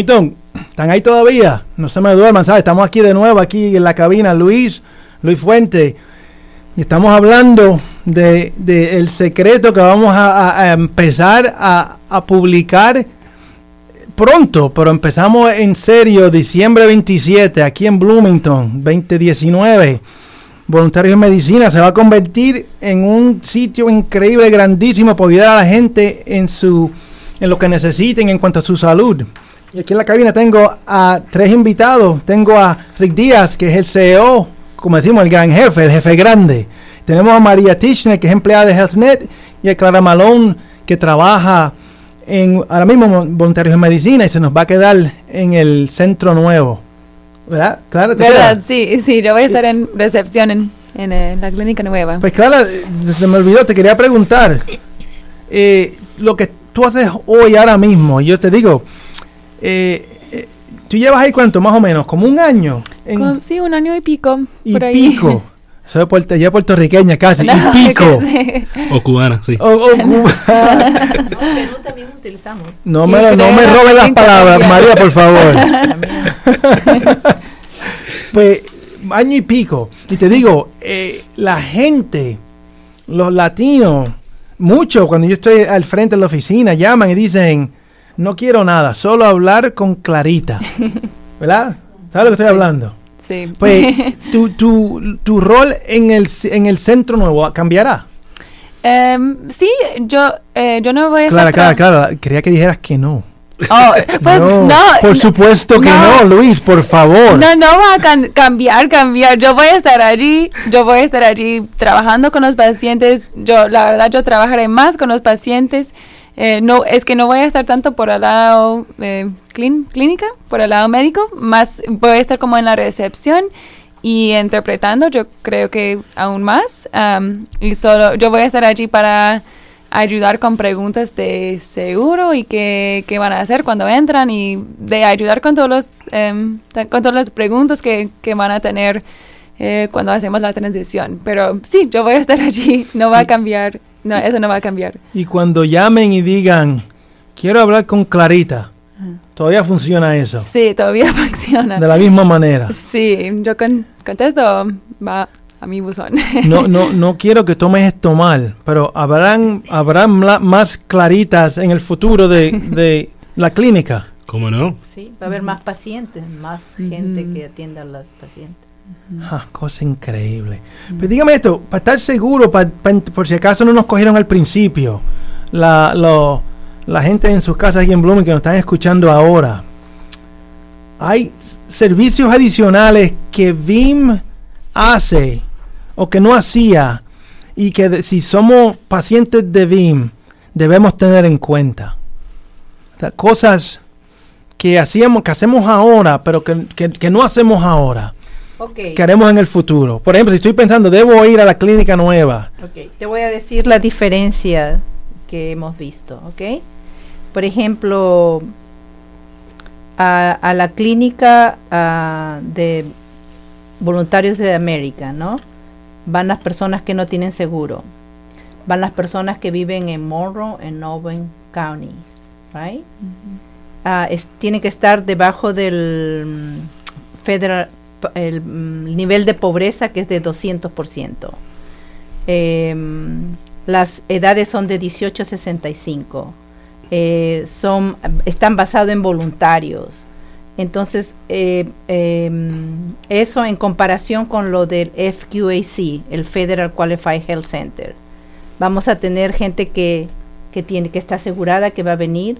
¿Están ahí todavía? No se me duerman, ¿sabes? Estamos aquí de nuevo, aquí en la cabina, Luis, Luis Fuente. Y estamos hablando de, el secreto que vamos a, a empezar a, a, publicar pronto, pero empezamos en serio diciembre 27 aquí en Bloomington, 2019. Voluntarios en Medicina se va a convertir en un sitio increíble, grandísimo, para ayudar a la gente en su en lo que necesiten en cuanto a su salud. Y aquí en la cabina tengo a tres invitados. Tengo a Rick Díaz, que es el CEO, como decimos, el gran jefe, el jefe grande. Tenemos a María Tichner, que es empleada de HealthNet, y a Clara Malone, que trabaja en ahora mismo voluntarios en medicina y se nos va a quedar en el centro nuevo. ¿Verdad? Clara, ¿te ¿Verdad? Sí, sí, yo voy a estar en recepción en, en, eh, la clínica nueva. Pues Clara, se me olvidó, te quería preguntar. eh, lo que tú haces hoy, ahora mismo, yo te digo, eh, eh, tú llevas ahí cuánto, más o menos, como un año. en- Con- sí, un año y pico. y por ahí. pico. Soy puerto, ya puertorriqueña casi. No, y pico. O cubana, sí. O- o Cuba. No, Perú también utilizamos. No me, no me robes las palabras, también. María, por favor. Pues año y pico. Y te digo, eh, la gente, los latinos, mucho cuando yo estoy al frente de la oficina, llaman y dicen, no quiero nada, solo hablar con Clarita. ¿Verdad? ¿Sabes lo que estoy hablando? Sí. Pues tu, tu, tu rol en el, en el centro nuevo cambiará. Em, sí, yo, eh, yo no voy a Clara, tra- Clara, quería que dijeras que no. Oh, pues no, no, por supuesto que no, no. Luis, por favor. No, no va a can- cambiar, cambiar. Yo voy a estar allí, yo voy a estar allí trabajando con los pacientes. Yo, la verdad, yo trabajaré más con los pacientes. Eh, no, es que no voy a estar tanto por el lado eh, clín- clínica, por el lado médico, más voy a estar como en la recepción y interpretando, yo creo que aún más. am, y solo, yo voy a estar allí para ayudar con preguntas de seguro y qué, qué van a hacer cuando entran y de ayudar con todos los em, con todas las preguntas que, que van a tener eh, cuando hacemos la transición. Pero sí, yo voy a estar allí, no va a cambiar, no, eso no va a cambiar. Y cuando llamen y digan, quiero hablar con Clarita, todavía funciona eso. Sí, todavía funciona. De la misma manera. Sí, yo con- contesto, va a mi buzón. No, no, no quiero que tomes esto mal, pero habrán, habrán más claritas en el futuro de, de la clínica. ¿Cómo no? Sí, va a haber más pacientes, más gente que atienda a los pacientes. Ah, cosa increíble. Pero dígame esto, para estar seguro, pa- pa- por si acaso no nos cogieron al principio, la, lo- la gente en sus casas aquí en Blooming que nos están escuchando ahora, hay servicios adicionales que VIM hace o que no hacía y que de- si somos pacientes de VIM debemos tener en cuenta. O sea, cosas que hacíamos, que hacemos ahora, pero que, que- que no hacemos ahora Ok, que haremos en el futuro. Por ejemplo, si estoy pensando, debo ir a la clínica nueva. Te voy a decir la diferencia que hemos visto, ¿ok? Por ejemplo, a, a la clínica de voluntarios de América, ¿no? Van las personas que no tienen seguro. Van las personas que viven en Monroe, en Owen County, right? Ah, es- tiene que estar debajo del mm, federal el mm, nivel de pobreza que es de 200%. Em, las edades son de 18 a 65. Eh, son, están basados en voluntarios. Entonces, eh, em, eso en comparación con lo del FQAC, el Federal Qualified Health Center. Vamos a tener gente que, que tiene que está asegurada que va a venir,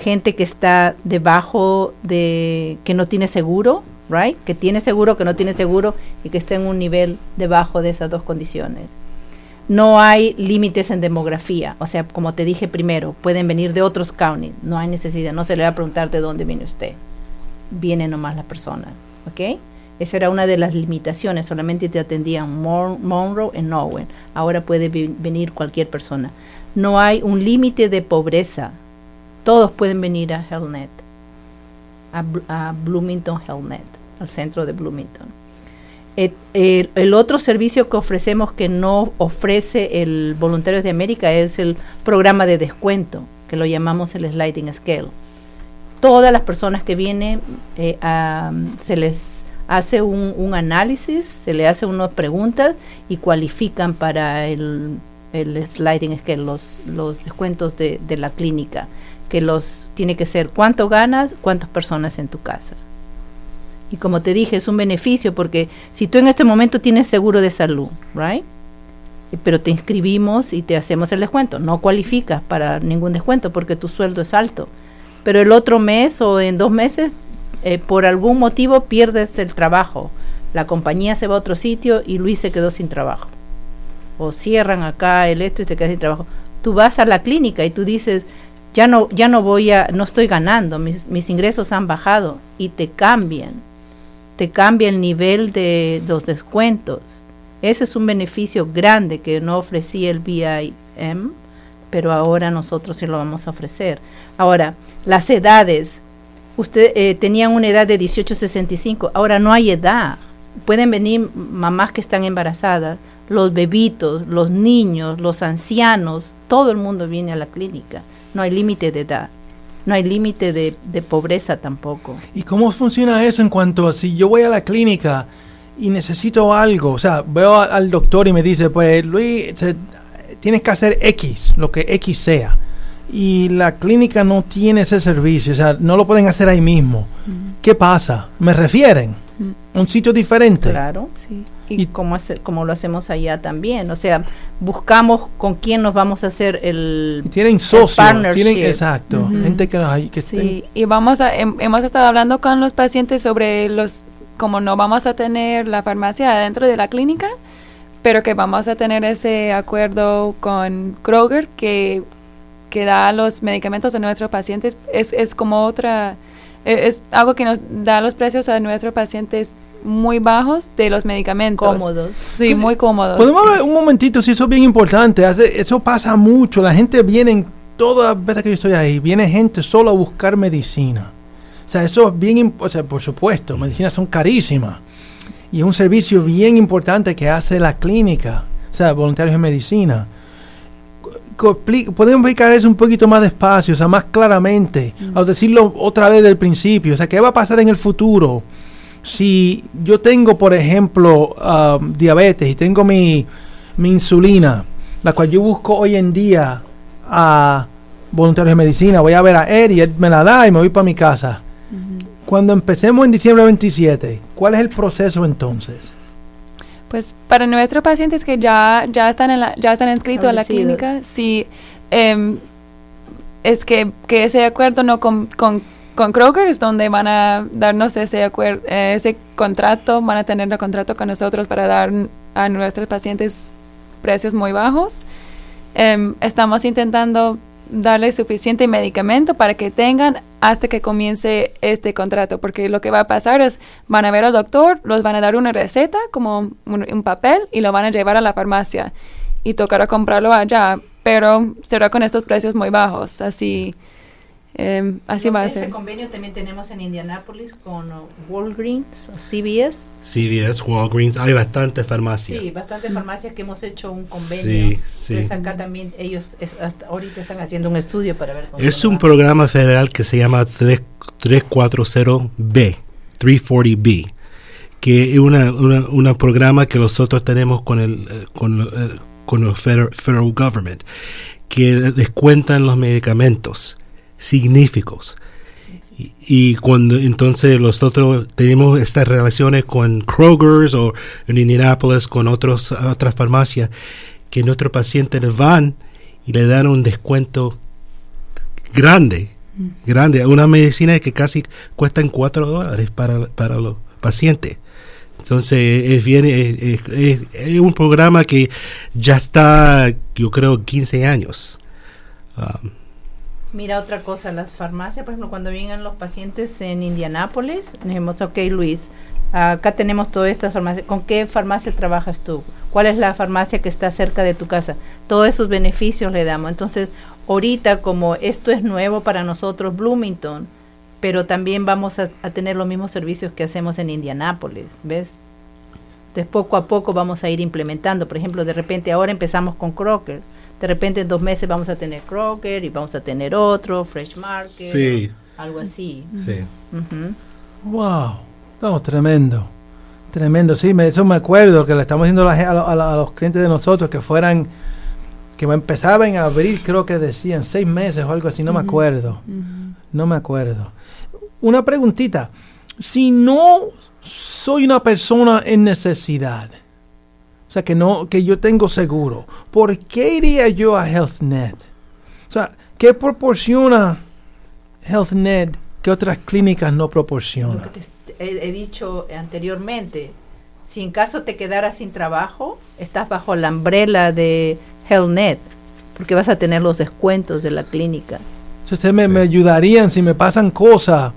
gente que está debajo de que no tiene seguro, right? Que tiene seguro, que no tiene seguro y que está en un nivel debajo de esas dos condiciones. No hay límites en demografía, o sea, como te dije primero, pueden venir de otros counties, no hay necesidad, no se le va a preguntar de dónde viene usted. Viene nomás la persona, ¿ok? Esa era una de las limitaciones, solamente te atendían Mon- Monroe en Owen. Ahora puede venir cualquier persona. No hay un límite de pobreza. Todos pueden venir a HealthNet, a, a Bloomington HealthNet, al centro de Bloomington. El, otro servicio que ofrecemos que no ofrece el Voluntarios de América es el programa de descuento, que lo llamamos el Sliding Scale. todas las personas que vienen eh, se les hace un, análisis, se le hace unas preguntas y cualifican para el, sliding scale, los, descuentos de, de la clínica, que los tiene que ser cuánto ganas, cuántas personas en tu casa. Y como te dije, es un beneficio porque si tú en este momento tienes seguro de salud, right? Eh, Pero te inscribimos y te hacemos el descuento. No cualificas para ningún descuento porque tu sueldo es alto. Pero el otro mes o en dos meses, eh, por algún motivo pierdes el trabajo. La compañía se va a otro sitio y Luis se quedó sin trabajo. O cierran acá el esto y te quedas sin trabajo. Tú vas a la clínica y tú dices, ya no, ya no voy a, no estoy ganando, mis, mis ingresos han bajado y te cambian te cambia el nivel de los descuentos. Ese es un beneficio grande que no ofrecía el BIM, pero ahora nosotros sí lo vamos a ofrecer. Ahora, las edades. Usted eh, tenían una edad de 18 a 65, ahora no hay edad. Pueden venir mamás que están embarazadas, los bebitos, los niños, los ancianos, todo el mundo viene a la clínica. No hay límite de edad. No hay límite de, de pobreza tampoco. ¿Y cómo funciona eso en cuanto a si yo voy a la clínica y necesito algo? O sea, veo a- al doctor y me dice, pues Luis, te- tienes que hacer X, lo que X sea. Y la clínica no tiene ese servicio, o sea, no lo pueden hacer ahí mismo. ¿Qué pasa? ¿Me refieren? ¿Un sitio diferente? Claro, sí. Y, como, hace- como lo hacemos allá también. O sea, buscamos con quién nos vamos a hacer el. Tienen socios, tienen, exacto, gente que, ay, que Sí, y vamos a, hem- hemos estado hablando con los pacientes sobre los, como no vamos a tener la farmacia adentro de la clínica, pero que vamos a tener ese acuerdo con Kroger que, que da los medicamentos a nuestros pacientes. Es, es como otra, e- es algo que nos da los precios a nuestros pacientes muy bajos de los medicamentos. Cómodos. Sí, muy cómodos. Podemos hablar un momentito, si eso es bien importante. hace- eso pasa mucho. La gente viene, todas las veces que yo estoy ahí, viene gente solo a buscar medicina. O sea, eso es bien, o sea, por supuesto, medicinas son carísimas. Y es un servicio bien importante que hace la clínica, o sea, voluntarios en medicina. Podemos explicar eso un poquito más despacio, o sea, más claramente, al decirlo otra vez del principio. O sea, ¿qué va a pasar en el futuro? Si yo tengo, por ejemplo, ah, diabetes y tengo mi, mi insulina, la cual yo busco hoy en día a voluntarios de medicina, voy a ver a él y él me la da y me voy para mi casa. Cuando empecemos en diciembre 27, ¿cuál es el proceso entonces? Pues para nuestros pacientes que ya, ya están en la, ya están inscritos a la clínica, sí, em, es que, que ese acuerdo no con, con, con Kroger es donde van a darnos ese acuerdo, ese contrato, van a tener el contrato con nosotros para dar a nuestros pacientes precios muy bajos. Em, estamos intentando darles suficiente medicamento para que tengan hasta que comience este contrato, porque lo que va a pasar es van a ver al doctor, los van a dar una receta como un, un papel y lo van a llevar a la farmacia y tocará comprarlo allá, pero será con estos precios muy bajos, así em, así va a Ese ser. convenio también tenemos en Indianápolis con uh, Walgreens CVS. CVS, Walgreens, hay bastante farmacia. Sí, bastantes farmacias que hemos hecho un convenio. Sí, sí. Entonces acá también ellos es- hasta ahorita están haciendo un estudio para ver cómo Es un programa federal que se llama 3- 340B, 340B, que es una, una, una programa que nosotros tenemos con el, eh, con, eh, con el federal, federal government, que descuentan los medicamentos signíficos. Y, y cuando entonces nosotros tenemos estas relaciones con Kroger's o en Indianapolis con otros, otras farmacias, que nuestros pacientes van y le dan un descuento grande, grande, una medicina que casi cuesta en 4 dólares para, para los pacientes. Entonces es bien, es, es- es- es un programa que ya está, yo creo, 15 años. Um, Mira otra cosa, las farmacias, por ejemplo, cuando vengan los pacientes en Indianápolis, dijimos, ok Luis, acá tenemos todas estas farmacias, ¿con qué farmacia trabajas tú? ¿Cuál es la farmacia que está cerca de tu casa? Todos esos beneficios le damos. Entonces, ahorita como esto es nuevo para nosotros, Bloomington, pero también vamos a, a tener los mismos servicios que hacemos en Indianápolis, ¿ves? Entonces, poco a poco vamos a ir implementando. Por ejemplo, de repente ahora empezamos con Kroger. De repente en dos meses vamos a tener Kroger y vamos a tener otro, Fresh Market. Sí. algo así. Sí. Wow, no, tremendo, tremendo. Sí, me, eso me acuerdo que le estamos diciendo a, a los clientes de nosotros que fueran, que empezaban en abril, creo que decían seis meses o algo así, no me acuerdo, no me acuerdo. Una preguntita, si no soy una persona en necesidad, o sea, que no, que yo tengo seguro, ¿por qué iría yo a HealthNet? O sea, ¿qué proporciona HealthNet que otras clínicas no Lo proporcionan? que te he, he dicho anteriormente, si en caso te quedaras sin trabajo, estás bajo la umbrella de HealthNet, porque vas a tener los descuentos de la clínica. Ustedes me, Sí. me ayudarían si me pasan cosas.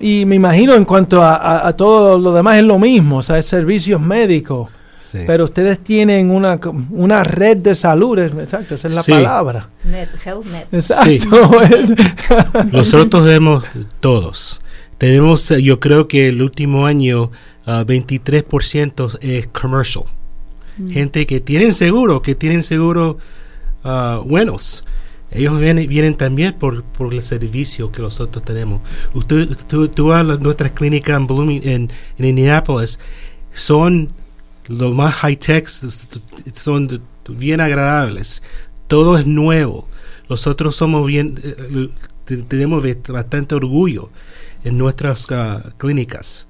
Y me imagino en cuanto a, a- a todo lo demás es lo mismo, o sea, es servicios médicos. Sí. Pero ustedes tienen una, una red de salud, exacto, esa es la Sí. palabra. Net, HealthNet. Exacto. es- Nosotros tenemos todos. Tenemos, eh, yo creo que el último año, ah, 23% es commercial. Gente que tienen seguro, que tienen seguro ah, buenos. Ellos vienen, vienen también por, por el servicio que nosotros tenemos. Usted, tú, tú vas a la- nuestras clínicas en, Blooming- en, en Indianapolis, son lo más high tech, son bien agradables. Todo es nuevo. Nosotros somos bien, eh, te- tenemos bastante orgullo en nuestras ah, clínicas.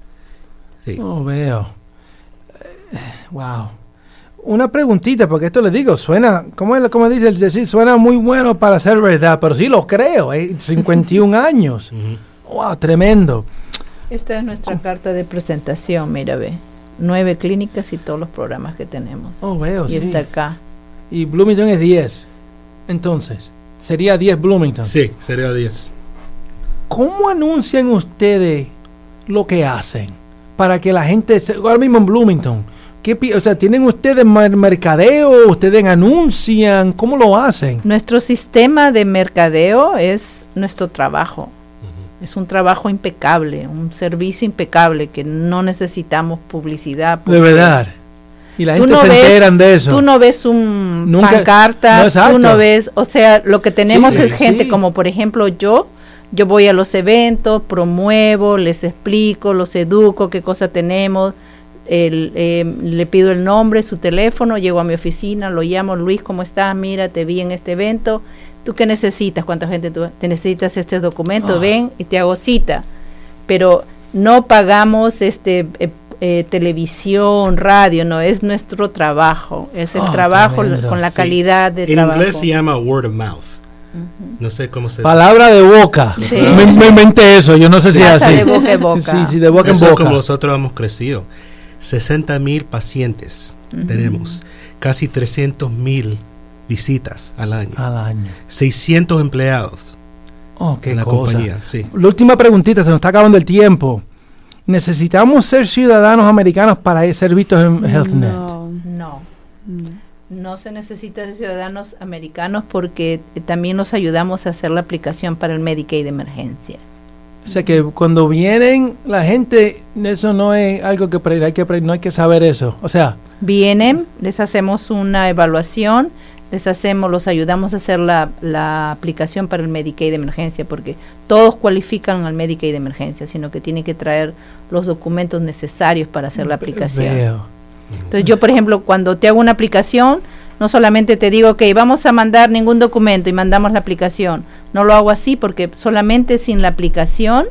Sí. Oh, veo. Eh, Wow. Una preguntita, porque esto le digo, suena, ¿cómo, es, cómo dice el decir? Suena muy bueno para ser verdad, pero sí lo creo, eh, 51 años. Wow, tremendo. Esta es nuestra carta de presentación, mira, ve. Nueve clínicas y todos los programas que tenemos. Oh, veo, y sí. está acá. Y Bloomington es 10. Entonces, sería 10 Bloomington. Sí, sería 10. ¿Cómo anuncian ustedes lo que hacen? Para que la gente, se- ahora mismo en Bloomington, ¿qué, o sea, ¿tienen ustedes mer- mercadeo? ¿Ustedes anuncian? ¿Cómo lo hacen? Nuestro sistema de mercadeo es nuestro trabajo. Es un trabajo impecable, un servicio impecable que no necesitamos publicidad. De verdad. Y la gente no se ves- enteran de eso. Tú no ves un Nunca- pancarta, no, tú no ves, o sea, lo que tenemos Sí, es gente sí. como por ejemplo yo, yo voy a los eventos, promuevo, les explico, los educo, qué cosa tenemos, el, eh, le pido el nombre, su teléfono, llego a mi oficina, lo llamo, Luis, ¿cómo estás? Mira, te vi en este evento, ¿tú qué necesitas? ¿Cuánta gente tú te necesitas este documento? Ah. Ven y te hago cita. Pero no pagamos este eh, eh, televisión, radio, no, es nuestro trabajo, es el Ah, trabajo tremendo. con la Sí. calidad de En trabajo. inglés se llama word of mouth. No sé cómo se Palabra de boca. Sí. Me, me inventé eso, yo no sé si es así. de boca en boca. Sí, sí, de boca en Eso es boca. como nosotros hemos crecido. 60 mil pacientes tenemos. Casi 300 mil visitas al año. Al año. 600 empleados Oh, qué en la cosa. compañía. Sí. La última preguntita, se nos está acabando el tiempo. ¿Necesitamos ser ciudadanos americanos para ser vistos en HealthNet? No, No, no. se necesita de ciudadanos americanos porque también nos ayudamos a hacer la aplicación para el Medicaid de emergencia. O sea que cuando vienen la gente, eso no es algo que hay que no hay que saber eso. O sea, Vienen, les hacemos una evaluación, les hacemos, los ayudamos a hacer la, la aplicación para el Medicaid de emergencia, porque todos cualifican al Medicaid de emergencia, sino que tienen que traer los documentos necesarios para hacer la aplicación. veo. Entonces yo, por ejemplo, cuando te hago una aplicación, no solamente te digo, ok, vamos a mandar ningún documento y mandamos la aplicación. No lo hago así porque solamente sin la aplicación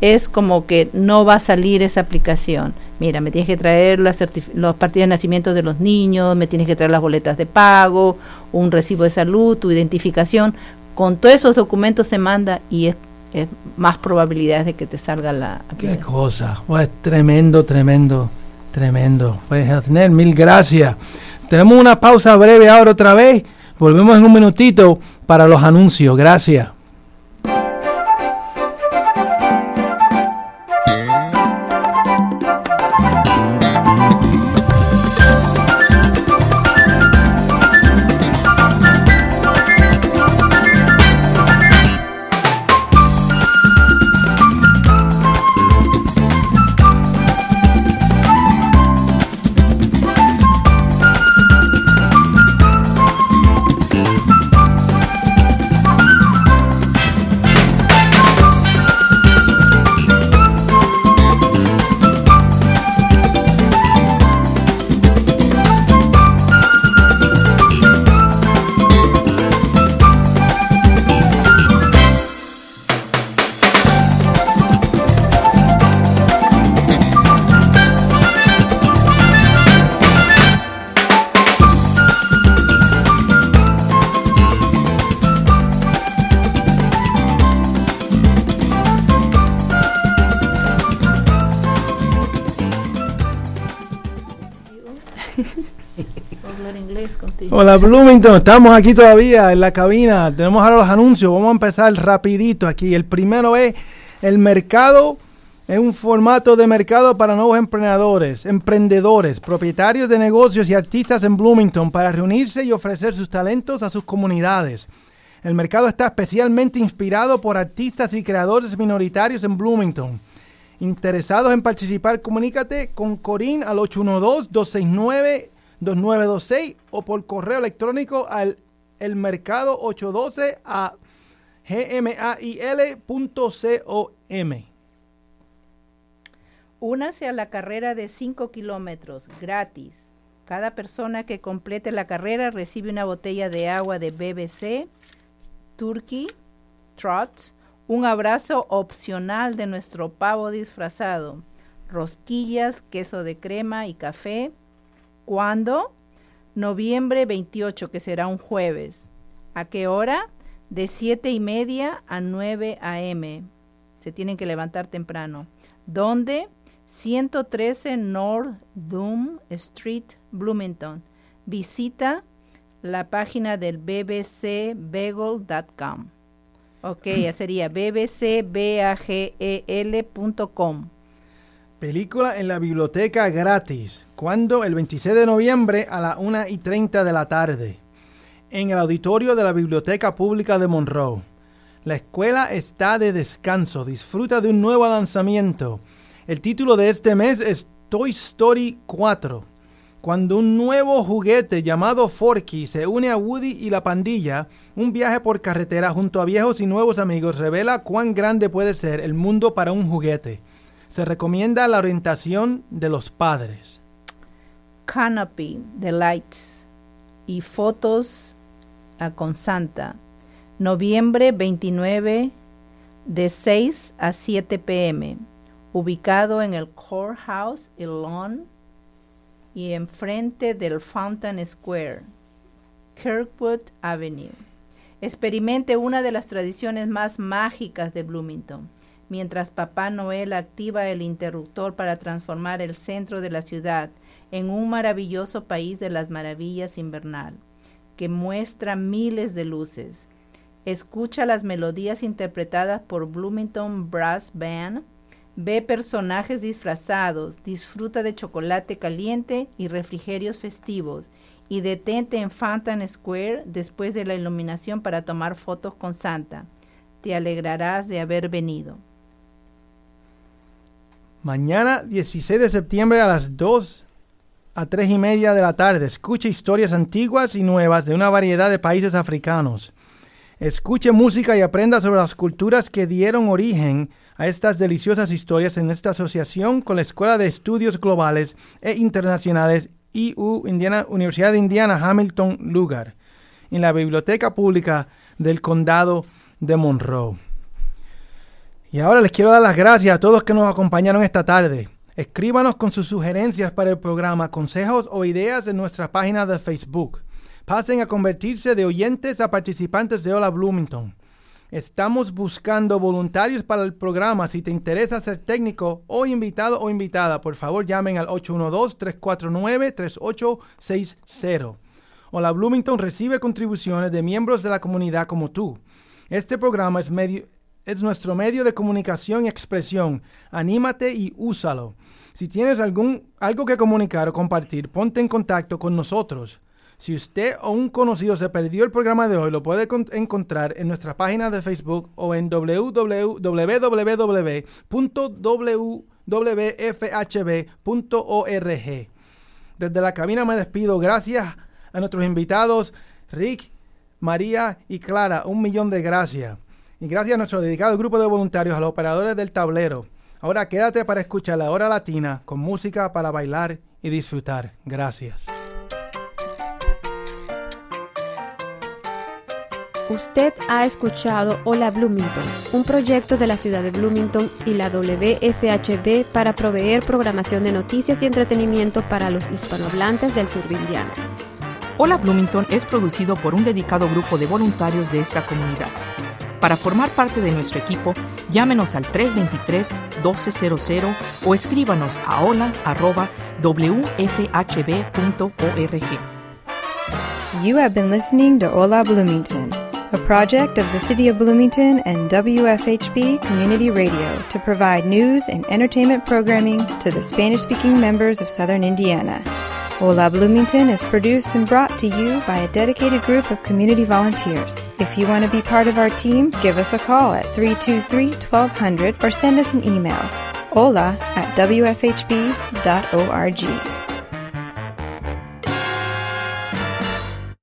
es como que no va a salir esa aplicación. Mira, me tienes que traer las los partidos de nacimiento de los niños, me tienes que traer las boletas de pago, un recibo de salud, tu identificación. Con todos esos documentos se manda y es, es más probabilidades de que te salga la Qué aplicación. cosa. Pues tremendo, tremendo, tremendo. Pues HealthNet, mil gracias. Tenemos una pausa breve ahora otra vez. Volvemos en un minutito para los anuncios. Gracias. Hola Bloomington, estamos aquí todavía en la cabina. Tenemos ahora los anuncios. Vamos a empezar rapidito aquí. El primero es el mercado. Es un formato de mercado para nuevos emprendedores, emprendedores, propietarios de negocios y artistas en Bloomington para reunirse y ofrecer sus talentos a sus comunidades. El mercado está especialmente inspirado por artistas y creadores minoritarios en Bloomington. Interesados en participar, comunícate con Corín al 812-269-2926 o por correo electrónico al elmercado812 a gmail.com. Únase a la carrera de 5 kilómetros gratis. Cada persona que complete la carrera recibe una botella de agua de BBC, Turkey, Trots, un abrazo opcional de nuestro pavo disfrazado, rosquillas, queso de crema y café. ¿Cuándo? Noviembre 28, que será un jueves. ¿A qué hora? De 7 y media a 9 a.m. Se tienen que levantar temprano. ¿Dónde? 113 North Doom Street, Bloomington. Visita la página del bbcbagel.com. Ok, ya sería bbcbagel.com. Película en la biblioteca gratis. ¿Cuándo? El 26 de noviembre a las 1 y 30 de la tarde. En el auditorio de la Biblioteca Pública de Monroe. La escuela está de descanso. Disfruta de un nuevo lanzamiento. El título de este mes es Toy Story 4. Cuando un nuevo juguete llamado Forky se une a Woody y la pandilla, un viaje por carretera junto a viejos y nuevos amigos revela cuán grande puede ser el mundo para un juguete. Se recomienda la orientación de los padres. Canopy de Lights y fotos a con Santa. Noviembre 29 de 6 a 7 pm ubicado en el Courthouse Lawn y enfrente del Fountain Square, Kirkwood Avenue. Experimente una de las tradiciones más mágicas de Bloomington, mientras Papá Noel activa el interruptor para transformar el centro de la ciudad en un maravilloso país de las maravillas invernal, que muestra miles de luces. Escucha las melodías interpretadas por Bloomington Brass Band, Ve personajes disfrazados, disfruta de chocolate caliente y refrigerios festivos y detente en Fountain Square después de la iluminación para tomar fotos con Santa. Te alegrarás de haber venido. Mañana 16 de septiembre a las 2 a 3 y media de la tarde. Escuche historias antiguas y nuevas de una variedad de países africanos. Escuche música y aprenda sobre las culturas que dieron origen a estas deliciosas historias en esta asociación con la Escuela de Estudios Globales e Internacionales IU Indiana, Universidad de Indiana Hamilton Lugar, en la Biblioteca Pública del Condado de Monroe. Y ahora les quiero dar las gracias a todos que nos acompañaron esta tarde. Escríbanos con sus sugerencias para el programa, consejos o ideas en nuestra página de Facebook. Pasen a convertirse de oyentes a participantes de Hola Bloomington. Estamos buscando voluntarios para el programa. Si te interesa ser técnico o invitado o invitada, por favor llamen al 812-349-3860. Hola Bloomington recibe contribuciones de miembros de la comunidad como tú. Este programa es, medio, es nuestro medio de comunicación y expresión. Anímate y úsalo. Si tienes algún, algo que comunicar o compartir, ponte en contacto con nosotros. Si usted o un conocido se perdió el programa de hoy, lo puede encontrar en nuestra página de Facebook o en www.wfhb.org. Desde la cabina me despido. Gracias a nuestros invitados, Rick, María y Clara. Un millón de gracias. Y gracias a nuestro dedicado grupo de voluntarios, a los operadores del tablero. Ahora quédate para escuchar la hora latina con música para bailar y disfrutar. Gracias. Usted ha escuchado Hola Bloomington, un proyecto de la ciudad de Bloomington y la WFHB para proveer programación de noticias y entretenimiento para los hispanohablantes del sur de Indiana. Hola Bloomington es producido por un dedicado grupo de voluntarios de esta comunidad. Para formar parte de nuestro equipo, llámenos al 323-1200 o escríbanos a hola.wfhb.org. You have been listening to Hola Bloomington, a project of the City of Bloomington and WFHB Community Radio to provide news and entertainment programming to the Spanish speaking members of Southern Indiana. Hola Bloomington is produced and brought to you by a dedicated group of community volunteers. If you want to be part of our team, give us a call at 323 1200 or send us an email hola at wfhb.org.